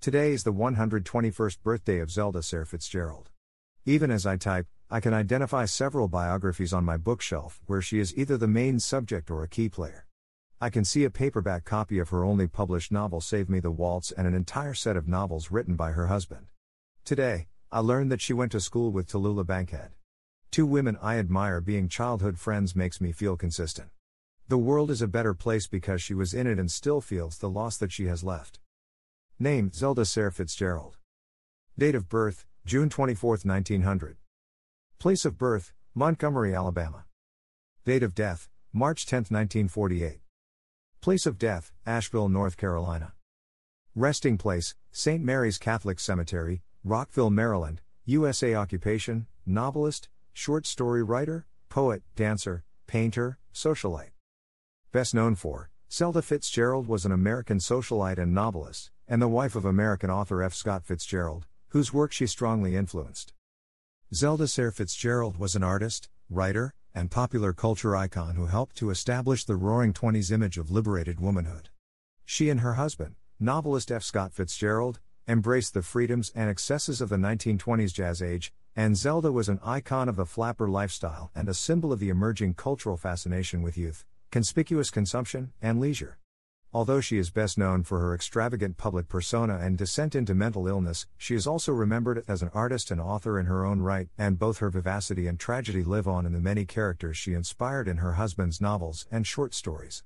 Today is the 121st birthday of Zelda Sayre Fitzgerald. Even as I type, I can identify several biographies on my bookshelf where she is either the main subject or a key player. I can see a paperback copy of her only published novel Save Me the Waltz and an entire set of novels written by her husband. Today, I learned that she went to school with Tallulah Bankhead. Two women I admire being childhood friends makes me feel consistent. The world is a better place because she was in it and still feels the loss that she has left. Name Zelda Sayre Fitzgerald. Date of birth June 24, 1900. Place of birth Montgomery, Alabama. Date of death March 10, 1948. Place of death, Asheville, North Carolina. Resting place, St. Mary's Catholic Cemetery, Rockville, Maryland, USA. Occupation, novelist, short story writer, poet, dancer, painter, socialite. Best known for, Zelda Fitzgerald was an American socialite and novelist, and the wife of American author F. Scott Fitzgerald, whose work she strongly influenced. Zelda Sayre Fitzgerald was an artist, writer, and popular culture icon who helped to establish the Roaring Twenties image of liberated womanhood. She and her husband, novelist F. Scott Fitzgerald, embraced the freedoms and excesses of the 1920s jazz age, and Zelda was an icon of the flapper lifestyle and a symbol of the emerging cultural fascination with youth, conspicuous consumption, and leisure. Although she is best known for her extravagant public persona and descent into mental illness, she is also remembered as an artist and author in her own right, and both her vivacity and tragedy live on in the many characters she inspired in her husband's novels and short stories.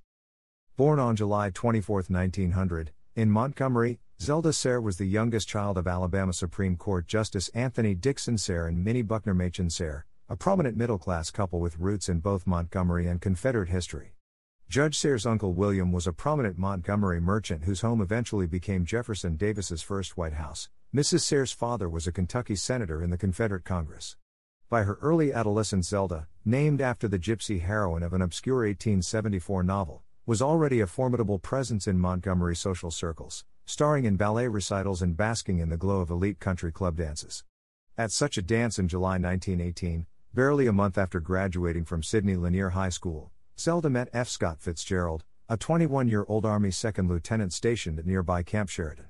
Born on July 24, 1900, in Montgomery, Zelda Sayre was the youngest child of Alabama Supreme Court Justice Anthony Dixon Sayre and Minnie Buckner Machen Sayre, a prominent middle class couple with roots in both Montgomery and Confederate history. Judge Sayre's uncle William was a prominent Montgomery merchant whose home eventually became Jefferson Davis's first White House. Mrs. Sayre's father was a Kentucky senator in the Confederate Congress. By her early adolescence, Zelda, named after the gypsy heroine of an obscure 1874 novel, was already a formidable presence in Montgomery social circles, starring in ballet recitals and basking in the glow of elite country club dances. At such a dance in July 1918, barely a month after graduating from Sidney Lanier High School, Zelda met F. Scott Fitzgerald, a 21 year old Army second lieutenant stationed at nearby Camp Sheridan.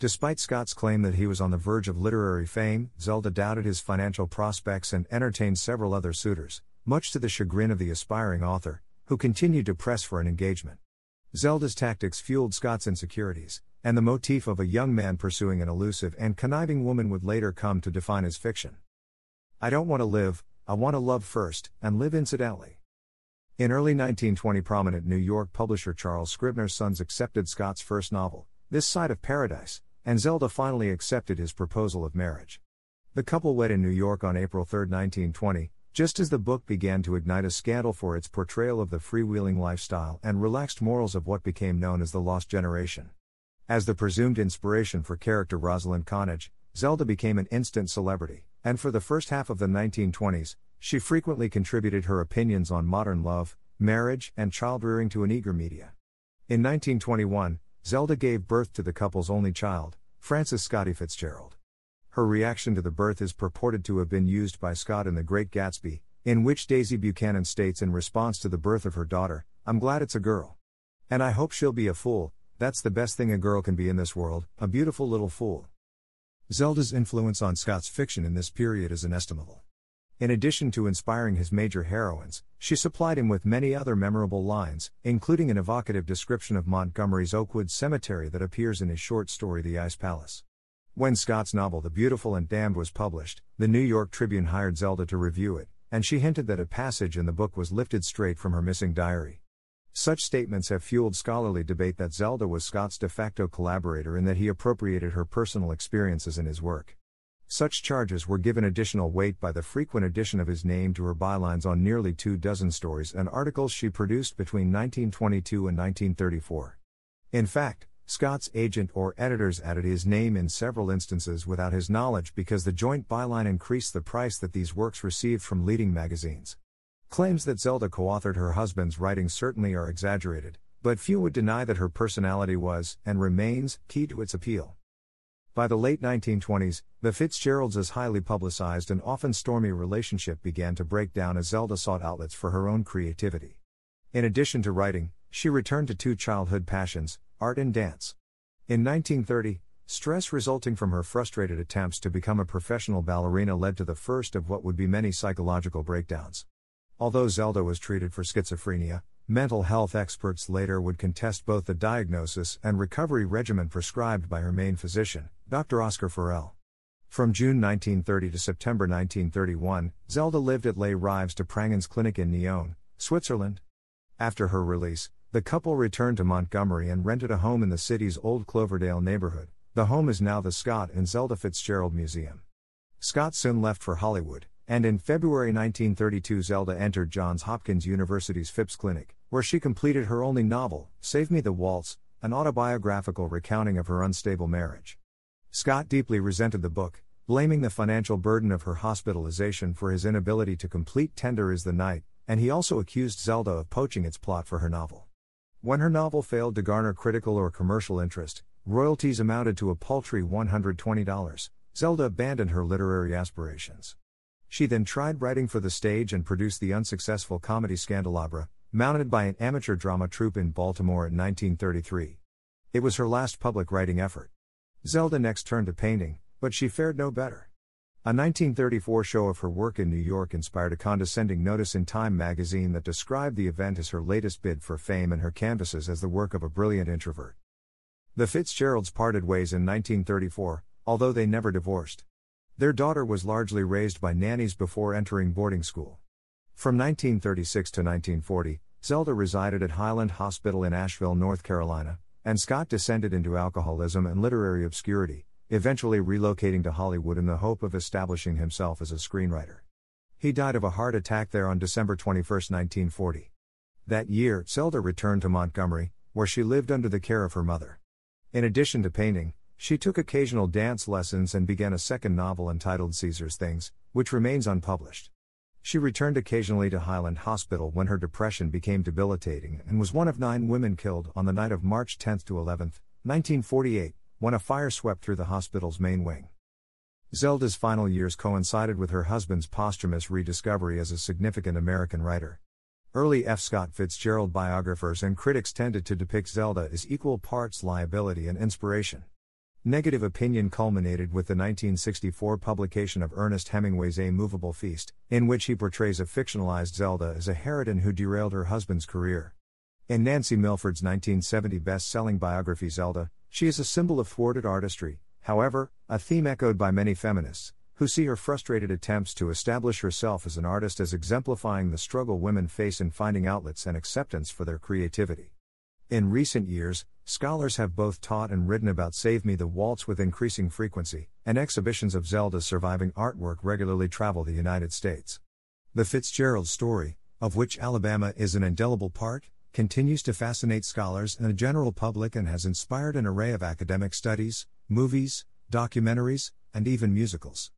Despite Scott's claim that he was on the verge of literary fame, Zelda doubted his financial prospects and entertained several other suitors, much to the chagrin of the aspiring author, who continued to press for an engagement. Zelda's tactics fueled Scott's insecurities, and the motif of a young man pursuing an elusive and conniving woman would later come to define his fiction. I don't want to live, I want to love first, and live incidentally. In early 1920, prominent New York publisher Charles Scribner's Sons accepted Scott's first novel, This Side of Paradise, and Zelda finally accepted his proposal of marriage. The couple wed in New York on April 3, 1920, just as the book began to ignite a scandal for its portrayal of the freewheeling lifestyle and relaxed morals of what became known as the Lost Generation. As the presumed inspiration for character Rosalind Connage, Zelda became an instant celebrity, and for the first half of the 1920s, she frequently contributed her opinions on modern love, marriage, and child rearing to an eager media. In 1921, Zelda gave birth to the couple's only child, Frances Scotty Fitzgerald. Her reaction to the birth is purported to have been used by Scott in The Great Gatsby, in which Daisy Buchanan states in response to the birth of her daughter, I'm glad it's a girl. And I hope she'll be a fool, that's the best thing a girl can be in this world, a beautiful little fool. Zelda's influence on Scott's fiction in this period is inestimable. In addition to inspiring his major heroines, she supplied him with many other memorable lines, including an evocative description of Montgomery's Oakwood Cemetery that appears in his short story The Ice Palace. When Scott's novel The Beautiful and Damned was published, the New York Tribune hired Zelda to review it, and she hinted that a passage in the book was lifted straight from her missing diary. Such statements have fueled scholarly debate that Zelda was Scott's de facto collaborator and that he appropriated her personal experiences in his work. Such charges were given additional weight by the frequent addition of his name to her bylines on nearly two dozen stories and articles she produced between 1922 and 1934. In fact, Scott's agent or editors added his name in several instances without his knowledge because the joint byline increased the price that these works received from leading magazines. Claims that Zelda co authored her husband's writings certainly are exaggerated, but few would deny that her personality was, and remains, key to its appeal. By the late 1920s, the Fitzgeralds' highly publicized and often stormy relationship began to break down as Zelda sought outlets for her own creativity. In addition to writing, she returned to two childhood passions art and dance. In 1930, Stress resulting from her frustrated attempts to become a professional ballerina led to the first of what would be many psychological breakdowns. Although Zelda was treated for schizophrenia, mental health experts later would contest both the diagnosis and recovery regimen prescribed by her main physician, Dr. Oscar Forel. From June 1930 to September 1931, Zelda lived at Les Rives de Prangins clinic in Nyon, Switzerland. After her release, the couple returned to Montgomery and rented a home in the city's old Cloverdale neighborhood. The home is now the Scott and Zelda Fitzgerald Museum. Scott soon left for Hollywood, and in February 1932 Zelda entered Johns Hopkins University's Phipps Clinic, where she completed her only novel, Save Me the Waltz, an autobiographical recounting of her unstable marriage. Scott deeply resented the book, blaming the financial burden of her hospitalization for his inability to complete Tender is the Night, and he also accused Zelda of poaching its plot for her novel. When her novel failed to garner critical or commercial interest, Royalties amounted to a paltry $120. Zelda abandoned her literary aspirations. She then tried writing for the stage and produced the unsuccessful comedy Scandalabra, mounted by an amateur drama troupe in Baltimore in 1933. It was her last public writing effort. Zelda next turned to painting, but she fared no better. A 1934 show of her work in New York inspired a condescending notice in Time magazine that described the event as her latest bid for fame and her canvases as the work of a brilliant introvert. The Fitzgeralds parted ways in 1934, although they never divorced. Their daughter was largely raised by nannies before entering boarding school. From 1936 to 1940, Zelda resided at Highland Hospital in Asheville, North Carolina, and Scott descended into alcoholism and literary obscurity, eventually relocating to Hollywood in the hope of establishing himself as a screenwriter. He died of a heart attack there on December 21, 1940. That year, Zelda returned to Montgomery, where she lived under the care of her mother. In addition to painting, she took occasional dance lessons and began a second novel entitled Caesar's Things, which remains unpublished. She returned occasionally to Highland Hospital when her depression became debilitating and was one of nine women killed on the night of March 10 to 11, 1948, when a fire swept through the hospital's main wing. Zelda's final years coincided with her husband's posthumous rediscovery as a significant American writer. Early F. Scott Fitzgerald biographers and critics tended to depict Zelda as equal parts liability and inspiration. Negative opinion culminated with the 1964 publication of Ernest Hemingway's A Movable Feast, in which he portrays a fictionalized Zelda as a harridan who derailed her husband's career. In Nancy Milford's 1970 best selling biography Zelda, she is a symbol of thwarted artistry, however, a theme echoed by many feminists, who see her frustrated attempts to establish herself as an artist as exemplifying the struggle women face in finding outlets and acceptance for their creativity. In recent years, scholars have both taught and written about Save Me the Waltz with increasing frequency, and exhibitions of Zelda's surviving artwork regularly travel the United States. The Fitzgerald story, of which Alabama is an indelible part, continues to fascinate scholars and the general public and has inspired an array of academic studies, movies, documentaries, and even musicals.